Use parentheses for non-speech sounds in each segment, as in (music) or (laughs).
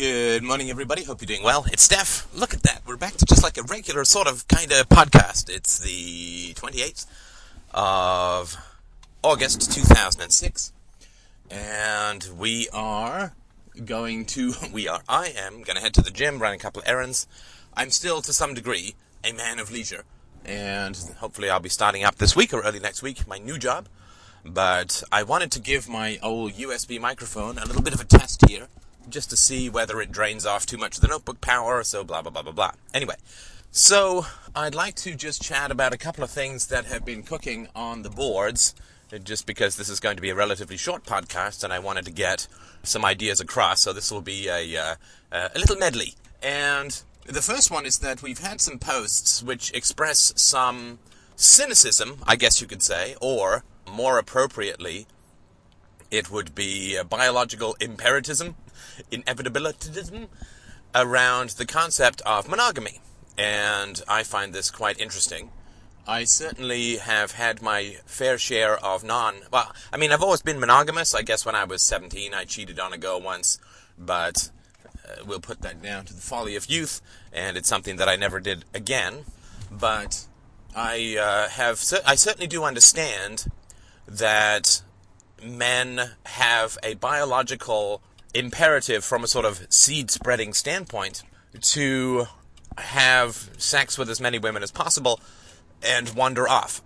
Good morning, everybody. Hope you're doing well. It's Steph. Look at that. We're back to just like a regular sort of kind of podcast. It's the 28th of August 2006. And we are going to, (laughs) we are, I am going to head to the gym, run a couple of errands. I'm still, to some degree, a man of leisure. And hopefully I'll be starting up this week or early next week, my new job. But I wanted to give my old USB microphone a little bit of a test here just to see whether it drains off too much of the notebook power, so blah, blah, blah, blah, blah. Anyway, so I'd like to just chat about a couple of things that have been cooking on the boards, just because this is going to be a relatively short podcast and I wanted to get some ideas across, so this will be a, uh, a little medley. And the first one is that we've had some posts which express some cynicism, I guess you could say, or more appropriately, it would be biological imperativism, inevitability around the concept of monogamy. And I find this quite interesting. I certainly have had my fair share of non. Well, I mean, I've always been monogamous. I guess when I was 17, I cheated on a girl once, but uh, we'll put that down to the folly of youth, and it's something that I never did again. But I uh, have. I certainly do understand that men have a biological imperative from a sort of seed spreading standpoint to have sex with as many women as possible and wander off.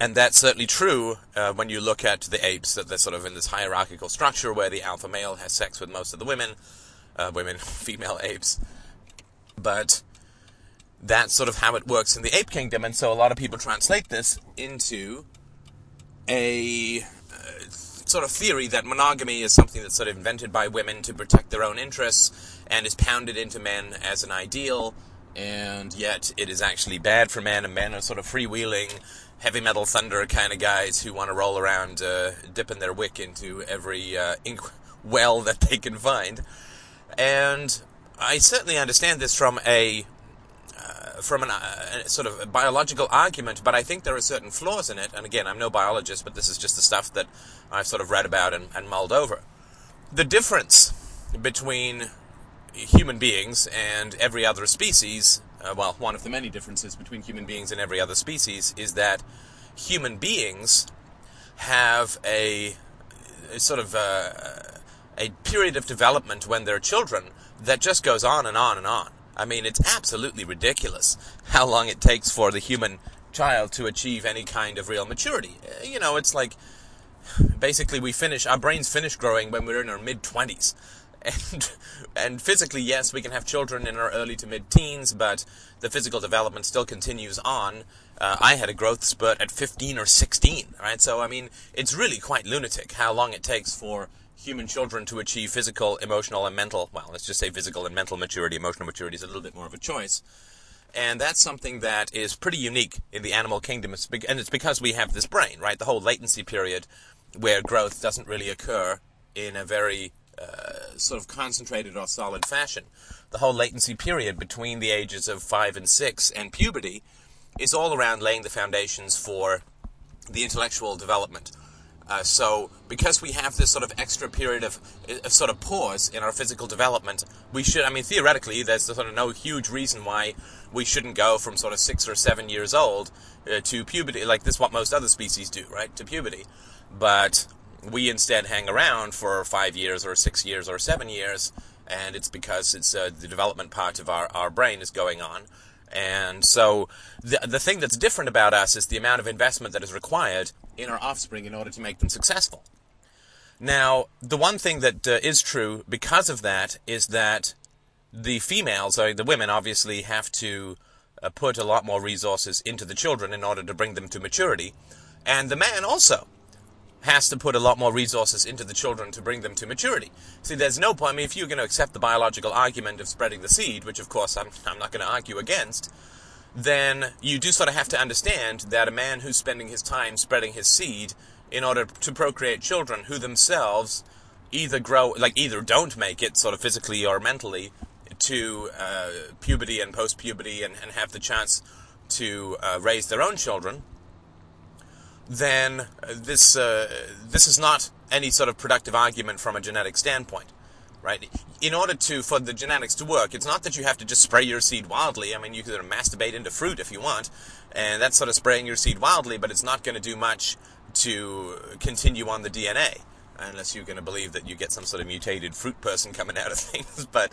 And that's certainly true uh, when you look at the apes, that they're sort of in this hierarchical structure where the alpha male has sex with most of the women, uh, women, (laughs) female apes. But that's sort of how it works in the ape kingdom, and so a lot of people translate this into a sort of theory that monogamy is something that's sort of invented by women to protect their own interests and is pounded into men as an ideal, and yet it is actually bad for men, and men are sort of freewheeling, heavy metal thunder kind of guys who want to roll around uh, dipping their wick into every uh, well that they can find. And I certainly understand this from a from an, uh, a sort of a biological argument, but I think there are certain flaws in it. And again, I'm no biologist, but this is just the stuff that I've sort of read about and, and mulled over. The difference between human beings and every other species, uh, well, one of the many differences between human beings and every other species, is that human beings have a, a sort of a, uh, a period of development when they're children that just goes on and on and on. I mean, it's absolutely ridiculous how long it takes for the human child to achieve any kind of real maturity. Uh, you know, it's like basically we finish our brains finish growing when we're in our mid 20s. (laughs) And and physically, yes, we can have children in our early to mid teens, but the physical development still continues on. Uh, I had a growth spurt at 15 or 16, right? So I mean, it's really quite lunatic how long it takes for human children to achieve physical, emotional, and mental, well, let's just say physical and mental maturity. Emotional maturity is a little bit more of a choice. And that's something that is pretty unique in the animal kingdom. and it's because we have this brain, right? The whole latency period where growth doesn't really occur in a very uh, sort of concentrated or solid fashion. The whole latency period between the ages of five and six and puberty is all around laying the foundations for the intellectual development uh, so, because we have this sort of extra period of, of, sort of pause in our physical development, we should, I mean, theoretically, there's sort of no huge reason why we shouldn't go from sort of six or seven years old uh, to puberty, like this what most other species do, right? To puberty. But we instead hang around for five years or six years or seven years, and it's because it's uh, the development part of our, our brain is going on. And so the, the thing that's different about us is the amount of investment that is required in our offspring in order to make them successful. Now, the one thing that uh, is true because of that is that the females, or the women, obviously have to uh, put a lot more resources into the children in order to bring them to maturity. And the man also has to put a lot more resources into the children to bring them to maturity. See, there's no point. I mean, if you're going to accept the biological argument of spreading the seed, which of course I'm, I'm not going to argue against, then you do sort of have to understand that a man who's spending his time spreading his seed in order to procreate children who themselves either grow, like either don't make it sort of physically or mentally to uh, puberty and post puberty and, and, have the chance to uh, raise their own children, then this uh, this is not any sort of productive argument from a genetic standpoint. Right? In order to for the genetics to work, it's not that you have to just spray your seed wildly. I mean, you of masturbate into fruit if you want, and that's sort of spraying your seed wildly, but it's not going to do much to continue on the DNA, unless you're going to believe that you get some sort of mutated fruit person coming out of (laughs) things. But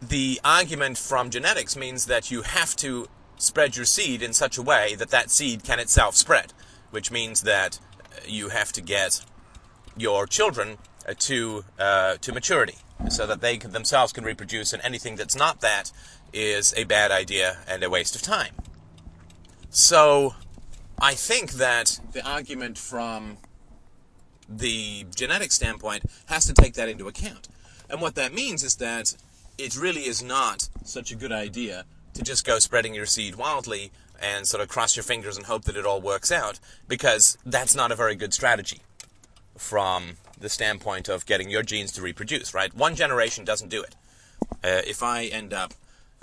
the argument from genetics means that you have to spread your seed in such a way that that seed can itself spread, which means that you have to get your children to uh, to maturity so that they can, themselves can reproduce, and anything that's not that is a bad idea and a waste of time. So, I think that the argument from the genetic standpoint has to take that into account. And what that means is that it really is not such a good idea to just go spreading your seed wildly and sort of cross your fingers and hope that it all works out, because that's not a very good strategy from the standpoint of getting your genes to reproduce, right? One generation doesn't do it. Uh, if I end up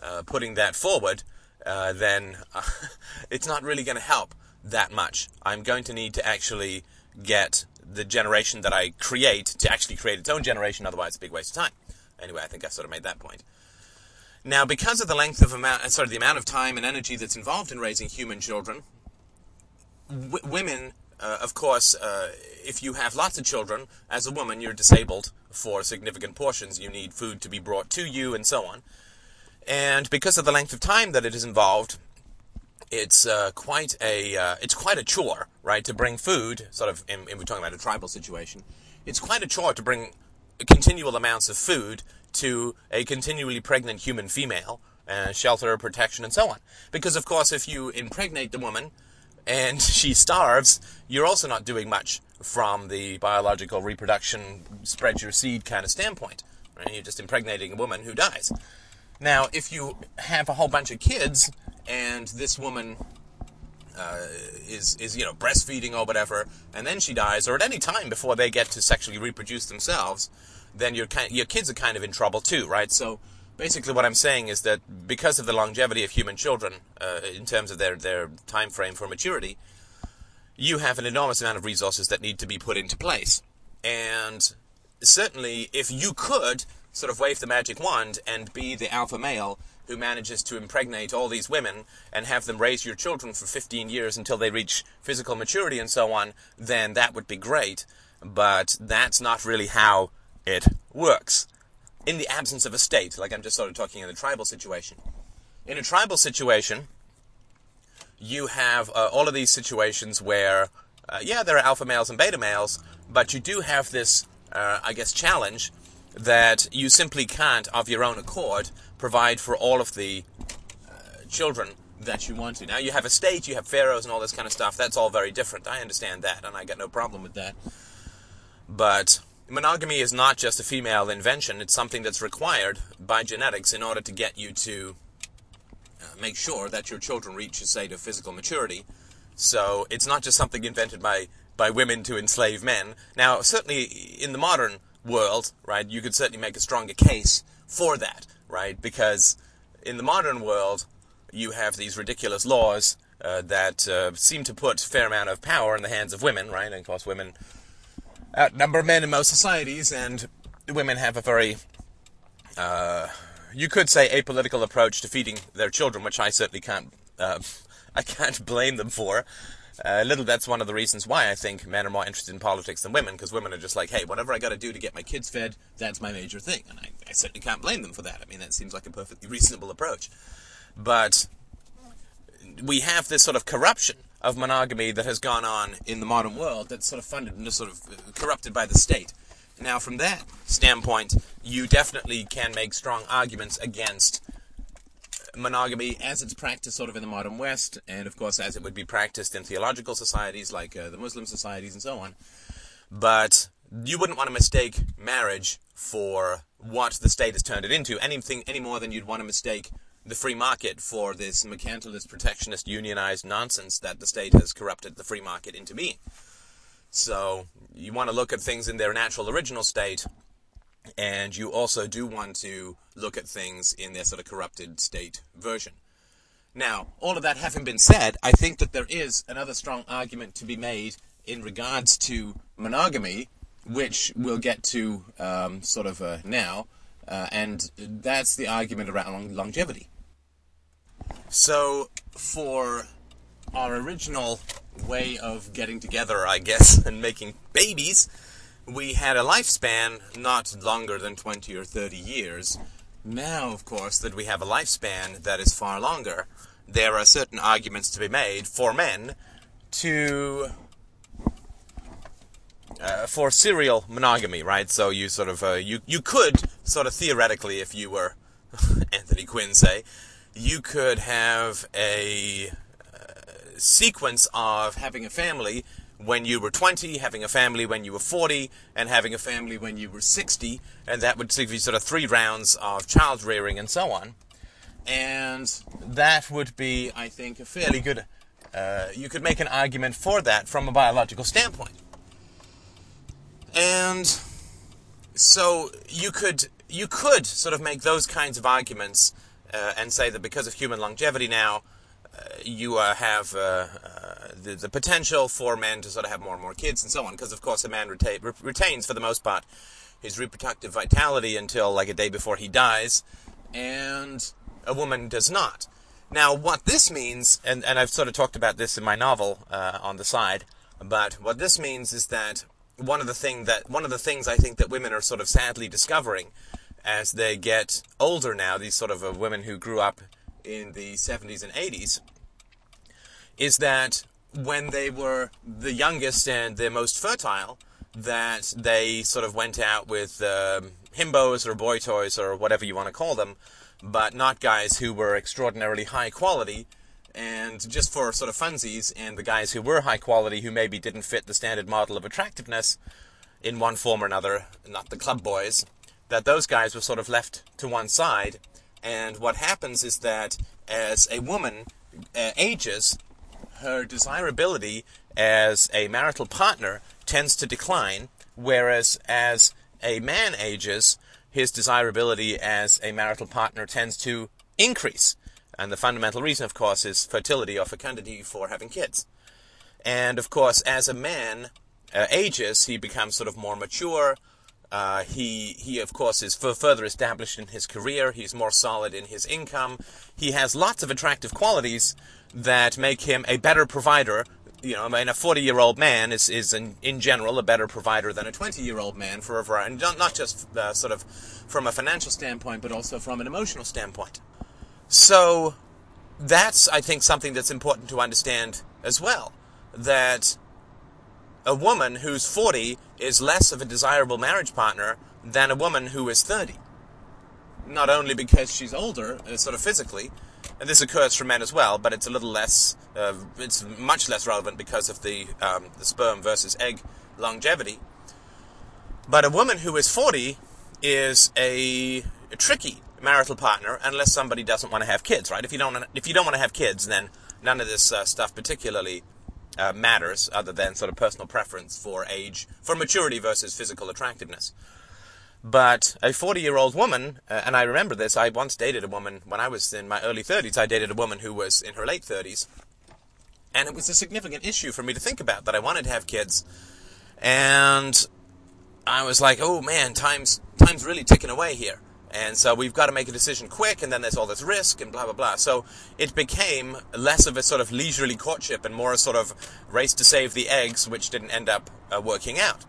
uh, putting that forward, uh, then (laughs) it's not really going to help that much. I'm going to need to actually get the generation that I create to actually create its own generation, otherwise it's a big waste of time. Anyway, I think I sort of made that point. Now, because of the length of amount, uh, sorry, the amount of time and energy that's involved in raising human children, w- women, uh, of course, uh, if you have lots of children, as a woman, you're disabled for significant portions. You need food to be brought to you, and so on. And because of the length of time that it is involved, it's uh, quite a uh, it's quite a chore, right, to bring food. Sort of, and we're talking about a tribal situation. It's quite a chore to bring continual amounts of food to a continually pregnant human female, uh, shelter, protection, and so on. Because, of course, if you impregnate the woman and (laughs) she starves, you're also not doing much from the biological reproduction, spread your seed kind of standpoint. Right? You're just impregnating a woman who dies. Now, if you have a whole bunch of kids and this woman uh, is is you know breastfeeding or whatever, and then she dies, or at any time before they get to sexually reproduce themselves, then your your kids are kind of in trouble too, right? So basically, what I'm saying is that because of the longevity of human children uh, in terms of their their time frame for maturity, you have an enormous amount of resources that need to be put into place, and certainly if you could sort of wave the magic wand and be the alpha male who manages to impregnate all these women and have them raise your children for 15 years until they reach physical maturity and so on, then that would be great. But that's not really how it works. In the absence of a state, like I'm just sort of talking in the tribal situation. In a tribal situation, you have uh, all of these situations where, uh, yeah, there are alpha males and beta males, but you do have this, uh, I guess, challenge that you simply can't, of your own accord, provide for all of the uh, children that you want to. Now, you have a state, you have pharaohs, and all this kind of stuff. That's all very different. I understand that, and I got no problem with that. But monogamy is not just a female invention, it's something that's required by genetics in order to get you to uh, make sure that your children reach a state of physical maturity. So it's not just something invented by, by women to enslave men. Now, certainly in the modern world, right, you could certainly make a stronger case for that, right? Because in the modern world, you have these ridiculous laws uh, that uh, seem to put a fair amount of power in the hands of women, right? And of course, women outnumber of men in most societies, and women have a very, uh, you could say, apolitical approach to feeding their children, which I certainly can't, uh, (laughs) I can't blame them for. Uh, little that's one of the reasons why I think men are more interested in politics than women, because women are just like, hey, whatever I got to do to get my kids fed, that's my major thing, and I, I certainly can't blame them for that. I mean, that seems like a perfectly reasonable approach. But we have this sort of corruption of monogamy that has gone on in the modern world that's sort of funded and sort of corrupted by the state. Now, from that standpoint, you definitely can make strong arguments against monogamy as it's practiced sort of in the modern West, and of course as it would be practiced in theological societies like uh, the Muslim societies and so on. But you wouldn't want to mistake marriage for what the state has turned it into anything any more than you'd want to mistake the free market for this mercantilist, protectionist, unionized nonsense that the state has corrupted the free market into being. So you want to look at things in their natural original state and you also do want to look at things in their sort of corrupted state version. Now, all of that having been said, I think that there is another strong argument to be made in regards to monogamy which we'll get to um, sort of uh, now, uh, and that's the argument around longevity. So, for our original way of getting together, I guess, (laughs) and making babies, we had a lifespan not longer than 20 or 30 years. Now, of course, that we have a lifespan that is far longer, there are certain arguments to be made for men to uh, for serial monogamy, right? So you sort of uh, you you could sort of theoretically, if you were (laughs) Anthony Quinn, say, you could have a uh, sequence of having a family when you were 20, having a family when you were 40, and having a family when you were 60, and that would give you sort of three rounds of child rearing and so on. And that would be, I think, a fairly good. Uh, you could make an argument for that from a biological standpoint. And so you could you could sort of make those kinds of arguments uh, and say that because of human longevity now, uh, you uh, have uh, uh, the, the, potential for men to sort of have more and more kids and so on. Because of course, a man reta- re- retains for the most part his reproductive vitality until like a day before he dies, and a woman does not. Now, what this means, and, and I've sort of talked about this in my novel uh, on the side, but what this means is that one of the thing that one of the things I think that women are sort of sadly discovering as they get older now, these sort of uh, women who grew up in the 70s and 80s, is that when they were the youngest and the most fertile, that they sort of went out with um, himbos or boy toys or whatever you want to call them, but not guys who were extraordinarily high quality. And just for sort of funsies, and the guys who were high quality, who maybe didn't fit the standard model of attractiveness in one form or another, not the club boys, that those guys were sort of left to one side. And what happens is that as a woman uh, ages, her desirability as a marital partner tends to decline, whereas as a man ages, his desirability as a marital partner tends to increase. And the fundamental reason, of course, is fertility or fecundity for having kids. And of course, as a man uh, ages, he becomes sort of more mature. Uh, he, he, of course, is further established in his career. He's more solid in his income. He has lots of attractive qualities that make him a better provider. You know, I mean, a 40 year old man is, is in, in general a better provider than a 20 year old man for a variety, not, not just uh, sort of from a financial standpoint, but also from an emotional standpoint. So that's, I think, something that's important to understand as well. That a woman who's 40 is less of a desirable marriage partner than a woman who is 30. Not only because she's older, uh, sort of physically, and this occurs for men as well, but it's a little less, uh, it's much less relevant because of the, um, the sperm versus egg longevity. But a woman who is 40 is a, a tricky marital partner unless somebody doesn't want to have kids, right? If you don't if you don't want to have kids, then none of this uh, stuff particularly uh, matters, other than sort of personal preference for age, for maturity versus physical attractiveness. But a 40 year old woman, uh, and I remember this, I once dated a woman when I was in my early 30s. I dated a woman who was in her late 30s. And it was a significant issue for me to think about that I wanted to have kids. And I was like, oh man, time's, time's really ticking away here. And so we've got to make a decision quick, and then there's all this risk and blah, blah, blah. So it became less of a sort of leisurely courtship and more a sort of race to save the eggs, which didn't end up uh, working out.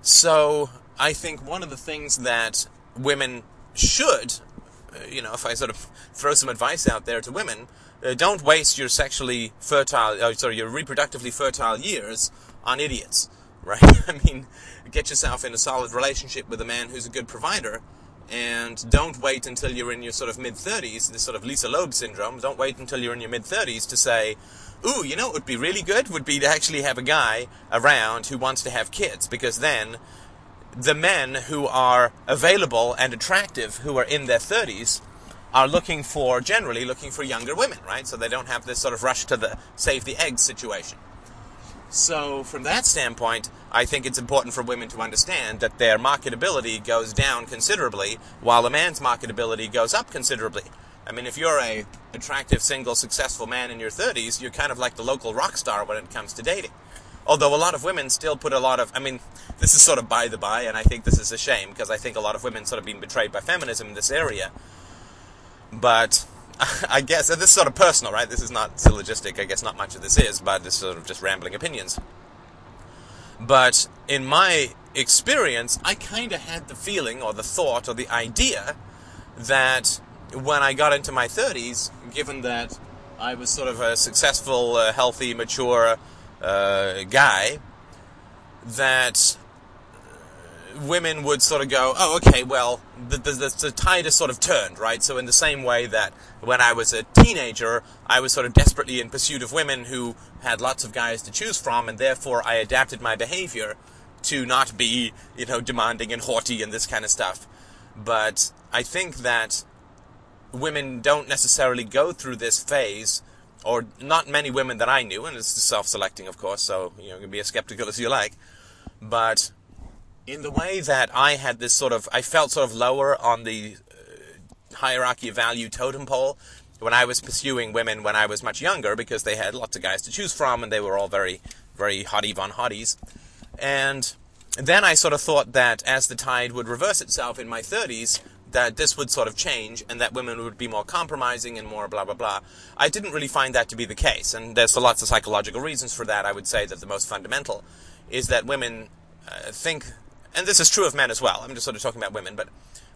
So I think one of the things that women should, uh, you know, if I sort of throw some advice out there to women, uh, don't waste your sexually fertile, uh, sorry, your reproductively fertile years on idiots, (laughs) right? I mean, get yourself in a solid relationship with a man who's a good provider and don't wait until you're in your sort of mid 30s, this sort of Lisa Loeb syndrome. Don't wait until you're in your mid 30s to say, ooh, you know what would be really good? Would be to actually have a guy around who wants to have kids, because then the men who are available and attractive who are in their 30s are looking for, generally looking for younger women, right? So they don't have this sort of rush to the save the eggs situation. So, from that standpoint, I think it's important for women to understand that their marketability goes down considerably, while a man's marketability goes up considerably. I mean, if you're a attractive, single, successful man in your 30s, you're kind of like the local rock star when it comes to dating. Although a lot of women still put a lot of, I mean, this is sort of by the by, and I think this is a shame because I think a lot of women sort of been betrayed by feminism in this area. But (laughs) I guess, this is sort of personal, right? This is not syllogistic. I guess not much of this is, but it's sort of just rambling opinions. But in my experience, I kind of had the feeling or the thought or the idea that when I got into my 30s, given that I was sort of a successful, uh, healthy, mature uh, guy, that women would sort of go, oh, okay, well, the, the, the, tide has sort of turned, right? So, in the same way that when I was a teenager, I was sort of desperately in pursuit of women who had lots of guys to choose from, and therefore I adapted my behavior to not be, you know, demanding and haughty and this kind of stuff. But I think that women don't necessarily go through this phase, or not many women that I knew, and it's self-selecting, of course, so, you know, you can be as skeptical as you like, but in the way that I had this sort of, I felt sort of lower on the uh, hierarchy of value totem pole when I was pursuing women when I was much younger because they had lots of guys to choose from and they were all very, very hottie von hotties. And then I sort of thought that as the tide would reverse itself in my 30s, that this would sort of change and that women would be more compromising and more blah blah blah. I didn't really find that to be the case, and there's lots of psychological reasons for that. I would say that the most fundamental is that women uh, think and this is true of men as well. I'm just sort of talking about women, but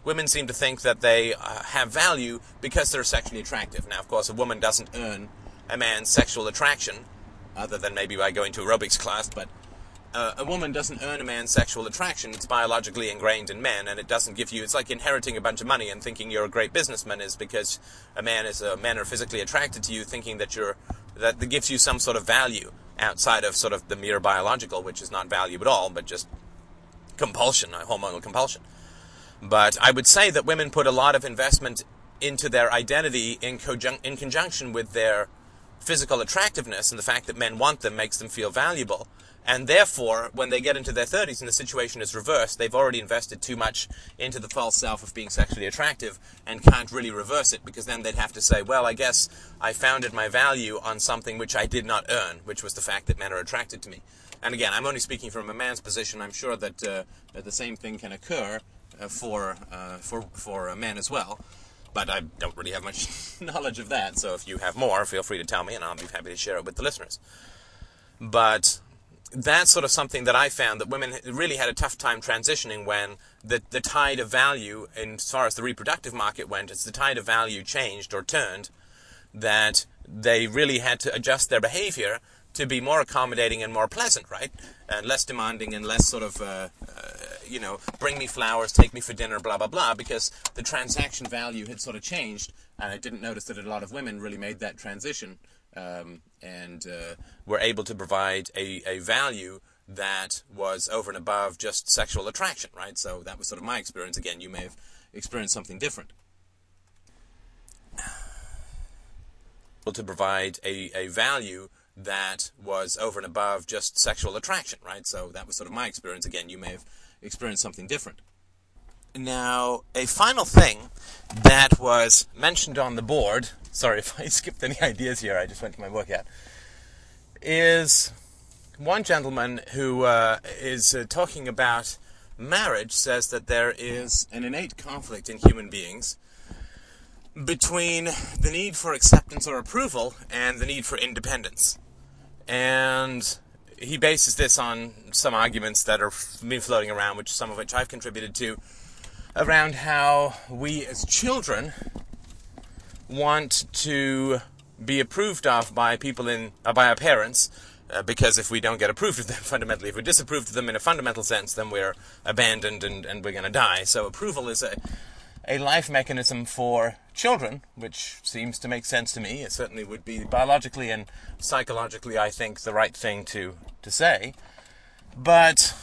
women seem to think that they uh, have value because they're sexually attractive. Now, of course, a woman doesn't earn a man's sexual attraction, other than maybe by going to aerobics class, but uh, a woman doesn't earn a man's sexual attraction. It's biologically ingrained in men, and it doesn't give you. It's like inheriting a bunch of money and thinking you're a great businessman is because a man is a men are physically attracted to you, thinking that you're that gives you some sort of value outside of sort of the mere biological, which is not value at all, but just compulsion, uh, hormonal compulsion. But I would say that women put a lot of investment into their identity in, conjun- in conjunction with their physical attractiveness, and the fact that men want them makes them feel valuable. And therefore, when they get into their 30s and the situation is reversed, they've already invested too much into the false self of being sexually attractive and can't really reverse it because then they'd have to say, well, I guess I founded my value on something which I did not earn, which was the fact that men are attracted to me. And again, I'm only speaking from a man's position. I'm sure that, uh, that the same thing can occur uh, for, uh, for, for men as well. But I don't really have much (laughs) knowledge of that, so if you have more, feel free to tell me and I'll be happy to share it with the listeners. But that's sort of something that I found that women really had a tough time transitioning when the, the tide of value, in, as far as the reproductive market went, as the tide of value changed or turned, that they really had to adjust their behavior to be more accommodating and more pleasant, right? And less demanding and less sort of, uh, uh, you know, bring me flowers, take me for dinner, blah, blah, blah, because the transaction value had sort of changed. And I didn't notice that a lot of women really made that transition um, and uh, were able to provide a, a value that was over and above just sexual attraction, right? So that was sort of my experience. Again, you may have experienced something different. To provide a, a value that was over and above just sexual attraction, right? So that was sort of my experience. Again, you may have experienced something different. Now, a final thing that was mentioned on the board, (laughs) sorry if I skipped any ideas here, I just went to my workout, is one gentleman who uh, is uh, talking about marriage says that there is an innate conflict in human beings between the need for acceptance or approval and the need for independence and he bases this on some arguments that are been floating around, which some of which I've contributed to, around how we as children want to be approved of by people in uh, by our parents. Uh, because if we don't get approved of them (laughs) fundamentally, if we disapprove of them in a fundamental sense, then we're abandoned and, and we're going to die. So approval is a, a life mechanism for children, which seems to make sense to me. It certainly would be biologically and psychologically, I think, the right thing to, to say. But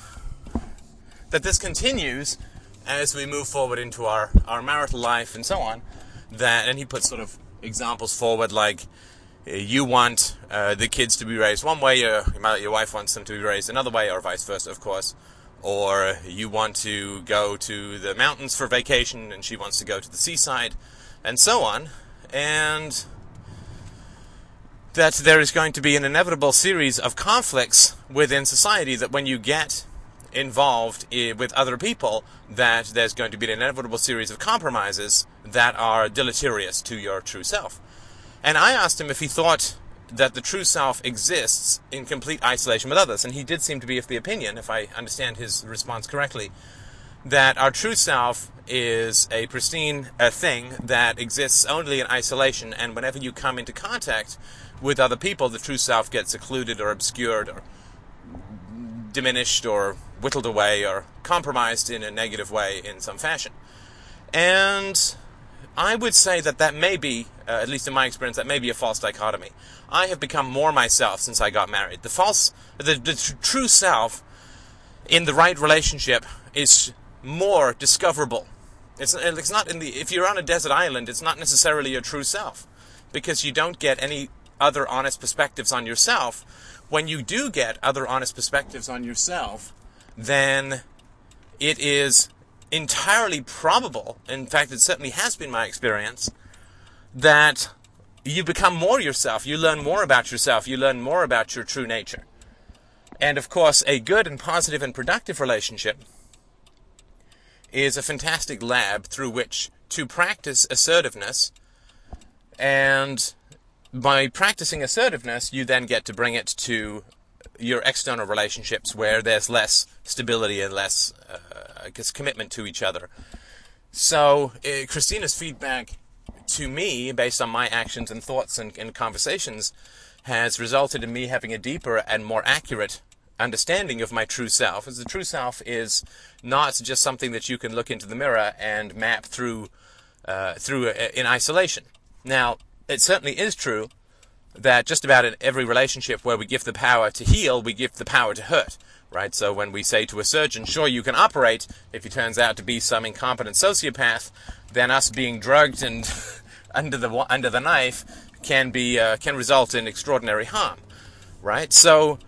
that this continues as we move forward into our, our marital life and so on. That and he puts sort of examples forward like uh, you want uh, the kids to be raised one way, uh, your wife wants them to be raised another way, or vice versa, of course or you want to go to the mountains for vacation and she wants to go to the seaside, and so on. And that there is going to be an inevitable series of conflicts within society that when you get involved eh, with other people, that there's going to be an inevitable series of compromises that are deleterious to your true self. And I asked him if he thought that the true self exists in complete isolation with others, and he did seem to be of the opinion, if I understand his response correctly, that our true self is a pristine a thing that exists only in isolation, and whenever you come into contact with other people, the true self gets occluded or obscured or diminished or whittled away or compromised in a negative way in some fashion. And I would say that that may be, uh, at least in my experience, that may be a false dichotomy. I have become more myself since I got married. The false, the, the tr- true self in the right relationship is more discoverable. It's, it's not in the, if you're on a desert island, it's not necessarily your true self because you don't get any other honest perspectives on yourself. When you do get other honest perspectives on yourself, then it is entirely probable, in fact, it certainly has been my experience, that you become more yourself. You learn more about yourself. You learn more about your true nature. And of course, a good and positive and productive relationship is a fantastic lab through which to practice assertiveness. And by practicing assertiveness, you then get to bring it to your external relationships where there's less stability and less, uh, I guess, commitment to each other. So, uh, Christina's feedback to me, based on my actions and thoughts and, and conversations, has resulted in me having a deeper and more accurate understanding of my true self. As the true self is not just something that you can look into the mirror and map through uh, through uh, in isolation. Now, it certainly is true that just about in every relationship where we give the power to heal, we give the power to hurt. Right? So when we say to a surgeon, sure, you can operate, if he turns out to be some incompetent sociopath, then us being drugged and (laughs) under the under the knife can be uh, can result in extraordinary harm. Right? So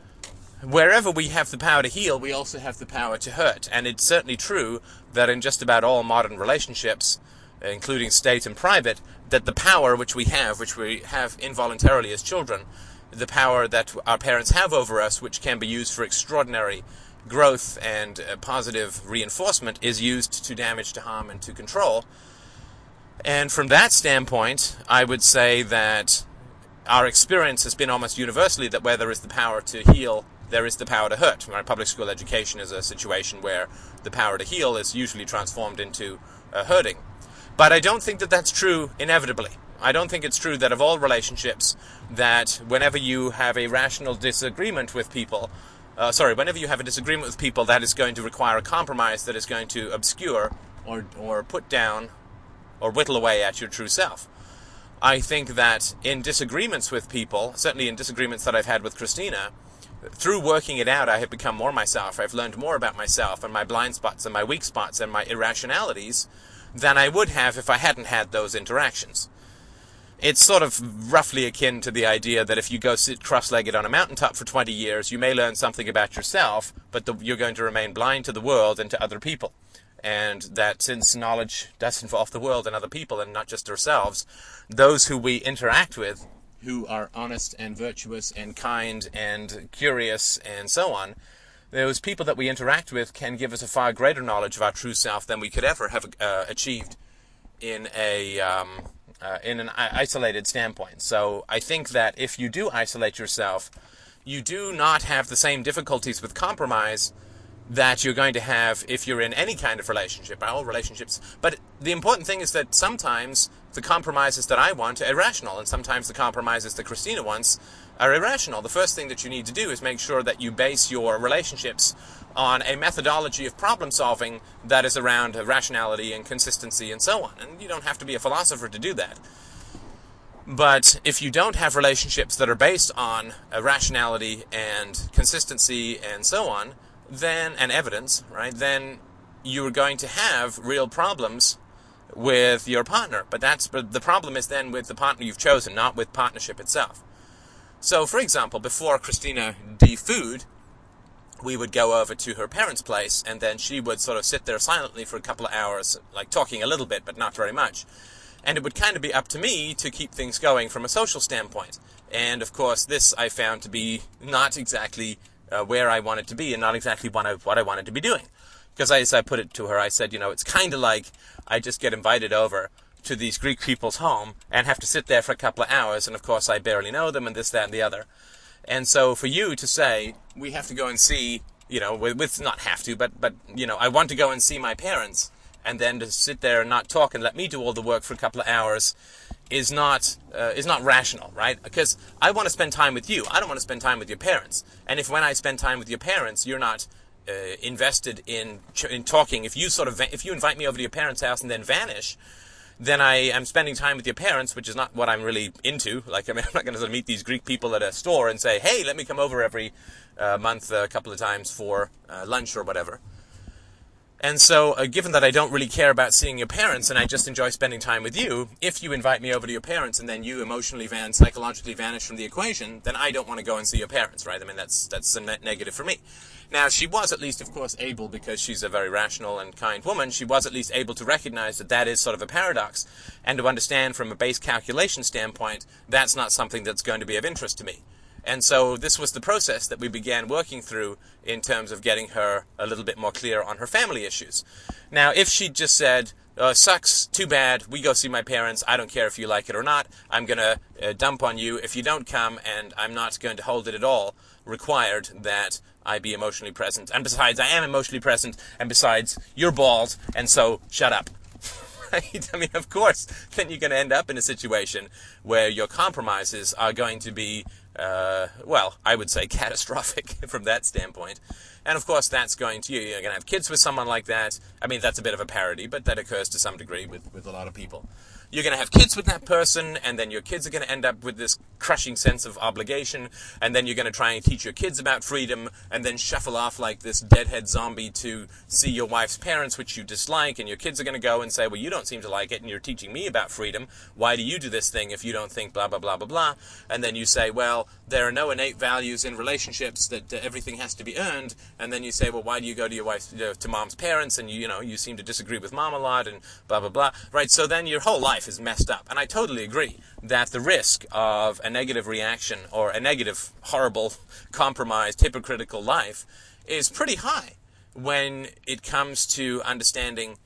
wherever we have the power to heal, we also have the power to hurt. And it's certainly true that in just about all modern relationships, including state and private, that the power which we have, which we have involuntarily as children, the power that our parents have over us, which can be used for extraordinary growth and uh, positive reinforcement, is used to damage, to harm, and to control. And from that standpoint, I would say that our experience has been almost universally that where there is the power to heal, there is the power to hurt. Right? Public school education is a situation where the power to heal is usually transformed into uh, hurting. But I don't think that that's true inevitably. I don't think it's true that of all relationships, that whenever you have a rational disagreement with people, uh, sorry, whenever you have a disagreement with people, that is going to require a compromise that is going to obscure or, or put down or whittle away at your true self. I think that in disagreements with people, certainly in disagreements that I've had with Christina, through working it out, I have become more myself. I've learned more about myself and my blind spots and my weak spots and my irrationalities than I would have if I hadn't had those interactions. It's sort of roughly akin to the idea that if you go sit cross-legged on a mountaintop for 20 years, you may learn something about yourself, but the, you're going to remain blind to the world and to other people. And that since knowledge does involve the world and other people and not just ourselves, those who we interact with, who are honest and virtuous and kind and curious and so on, those people that we interact with can give us a far greater knowledge of our true self than we could ever have uh, achieved in a um, uh, in an isolated standpoint. So I think that if you do isolate yourself, you do not have the same difficulties with compromise that you're going to have if you're in any kind of relationship, all relationships. But the important thing is that sometimes the compromises that I want are irrational, and sometimes the compromises that Christina wants are irrational. The first thing that you need to do is make sure that you base your relationships on a methodology of problem solving that is around rationality and consistency and so on. And you don't have to be a philosopher to do that. But if you don't have relationships that are based on rationality and consistency and so on, then and evidence, right? Then you're going to have real problems with your partner. But that's but the problem is then with the partner you've chosen, not with partnership itself. So, for example, before Christina deFOOed, we would go over to her parents' place, and then she would sort of sit there silently for a couple of hours, like talking a little bit, but not very much. and it would kind of be up to me to keep things going from a social standpoint. And of course, this I found to be not exactly uh, where I wanted to be and not exactly what I, what I wanted to be doing. Because as I put it to her, I said, you know, it's kind of like I just get invited over to these Greek people's home and have to sit there for a couple of hours, and of course I barely know them, and this, that, and the other. And so for you to say, we have to go and see, you know, with, with not have to, but, but, you know, I want to go and see my parents, and then to sit there and not talk and let me do all the work for a couple of hours is not uh, is not rational, right? Because I want to spend time with you. I don't want to spend time with your parents. And if when I spend time with your parents, you're not uh, invested in in talking, if you sort of if you invite me over to your parents' house and then vanish, then I am spending time with your parents, which is not what I'm really into. Like, I mean, (laughs) I'm not going to meet these Greek people at a store and say, "Hey, let me come over every uh, month, a couple of times for uh, lunch or whatever." And so, uh, given that I don't really care about seeing your parents and I just enjoy spending time with you, if you invite me over to your parents and then you emotionally van, psychologically vanish from the equation, then I don't want to go and see your parents, right? I mean, that's that's a net negative for me. Now, she was at least, of course, able, because she's a very rational and kind woman, she was at least able to recognize that that is sort of a paradox, and to understand from a base calculation standpoint, that's not something that's going to be of interest to me. And so this was the process that we began working through in terms of getting her a little bit more clear on her family issues. Now, if she'd just said, uh, sucks, too bad, we go see my parents, I don't care if you like it or not, I'm going to uh, dump on you if you don't come, and I'm not going to hold it at all, required that I be emotionally present. And besides, I am emotionally present, and besides, you're bald, and so shut up. (laughs) right? I mean, of course, then you're going to end up in a situation where your compromises are going to be uh, well, I would say (laughs) catastrophic (laughs) from that standpoint. And of course, that's going to, you're going to have kids with someone like that. I mean, that's a bit of a parody, but that occurs to some degree with, with a lot of people you're going to have kids with that person, and then your kids are going to end up with this crushing sense of obligation, and then you're going to try and teach your kids about freedom, and then shuffle off like this deadhead zombie to see your wife's parents, which you dislike, and your kids are going to go and say, Well, you don't seem to like it, and you're teaching me about freedom. Why do you do this thing if you don't think blah, blah, blah, blah, blah? And then you say, Well, there are no innate values in relationships that uh, everything has to be earned, and then you say, Well, why do you go to your wife, uh, to mom's parents, and you, you know, you seem to disagree with mom a lot, and blah, blah, blah, right? So then your whole life life is messed up. And I totally agree that the risk of a negative reaction or a negative, horrible, (laughs) compromised, hypocritical life is pretty high when it comes to understanding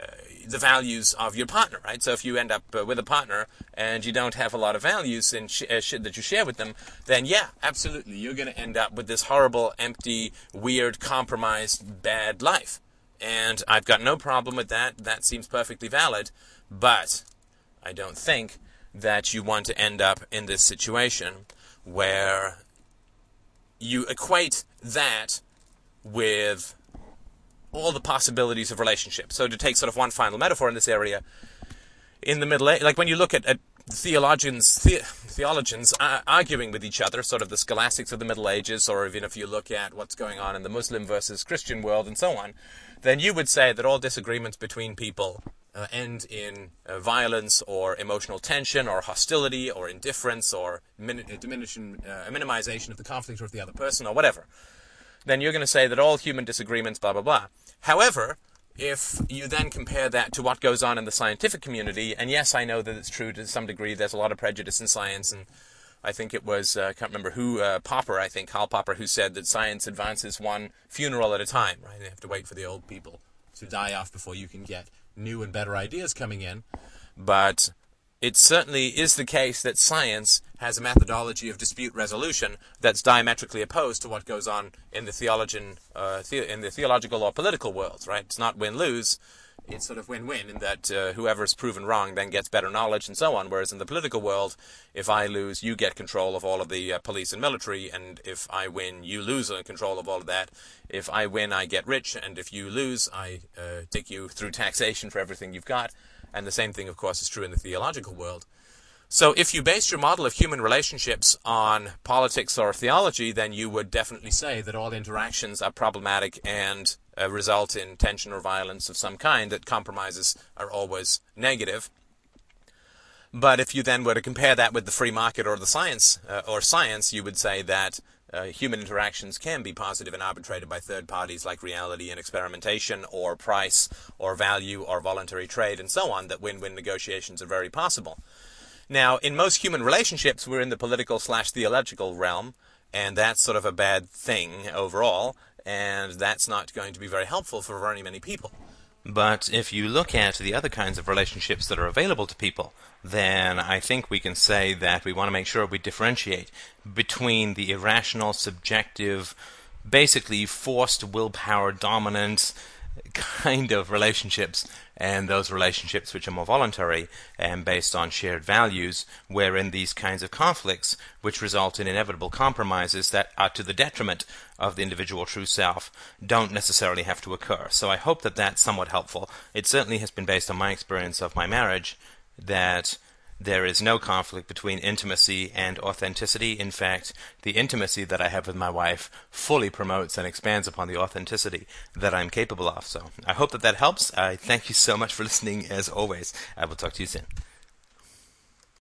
uh, the values of your partner, right? So if you end up uh, with a partner and you don't have a lot of values in sh- uh, that you share with them, then yeah, absolutely, you're going to end up with this horrible, empty, weird, compromised, bad life. And I've got no problem with that. That seems perfectly valid. But I don't think that you want to end up in this situation where you equate that with all the possibilities of relationships. So to take sort of one final metaphor in this area, in the Middle Age, like when you look at, at theologians, the, theologians arguing with each other, sort of the scholastics of the Middle Ages, or even if you look at what's going on in the Muslim versus Christian world and so on, then you would say that all disagreements between people uh, end in uh, violence or emotional tension or hostility or indifference or min- uh, diminishing, uh, minimization of the conflict with the other person or whatever, then you're going to say that all human disagreements, blah, blah, blah. However, if you then compare that to what goes on in the scientific community, and yes, I know that it's true to some degree, there's a lot of prejudice in science, and I think it was, uh, I can't remember who, uh, Popper, I think, Karl Popper, who said that science advances one funeral at a time, right? You have to wait for the old people to die off before you can get new and better ideas coming in. But it certainly is the case that science has a methodology of dispute resolution that's diametrically opposed to what goes on in the theologian, uh, the- in the theological or political worlds. Right? It's not win lose. It's sort of win-win in that uh, whoever's proven wrong then gets better knowledge and so on. Whereas in the political world, if I lose, you get control of all of the uh, police and military, and if I win, you lose control of all of that. If I win, I get rich, and if you lose, I uh, take you through taxation for everything you've got. And the same thing, of course, is true in the theological world. So if you base your model of human relationships on politics or theology, then you would definitely say that all interactions are problematic and uh, result in tension or violence of some kind, that compromises are always negative. But if you then were to compare that with the free market or the science uh, or science, you would say that uh, human interactions can be positive and arbitrated by third parties like reality and experimentation, or price, or value, or voluntary trade, and so on, that win win negotiations are very possible. Now, in most human relationships, we're in the political slash theological realm, and that's sort of a bad thing overall, and that's not going to be very helpful for very many people. But if you look at the other kinds of relationships that are available to people, then I think we can say that we want to make sure we differentiate between the irrational, subjective, basically forced willpower dominant (laughs) kind of relationships and those relationships which are more voluntary and based on shared values, wherein these kinds of conflicts, which result in inevitable compromises that are to the detriment of the individual true self, don't necessarily have to occur. So I hope that that's somewhat helpful. It certainly has been based on my experience of my marriage that there is no conflict between intimacy and authenticity. In fact, the intimacy that I have with my wife fully promotes and expands upon the authenticity that I'm capable of. So I hope that that helps. I thank you so much for listening as always. I will talk to you soon.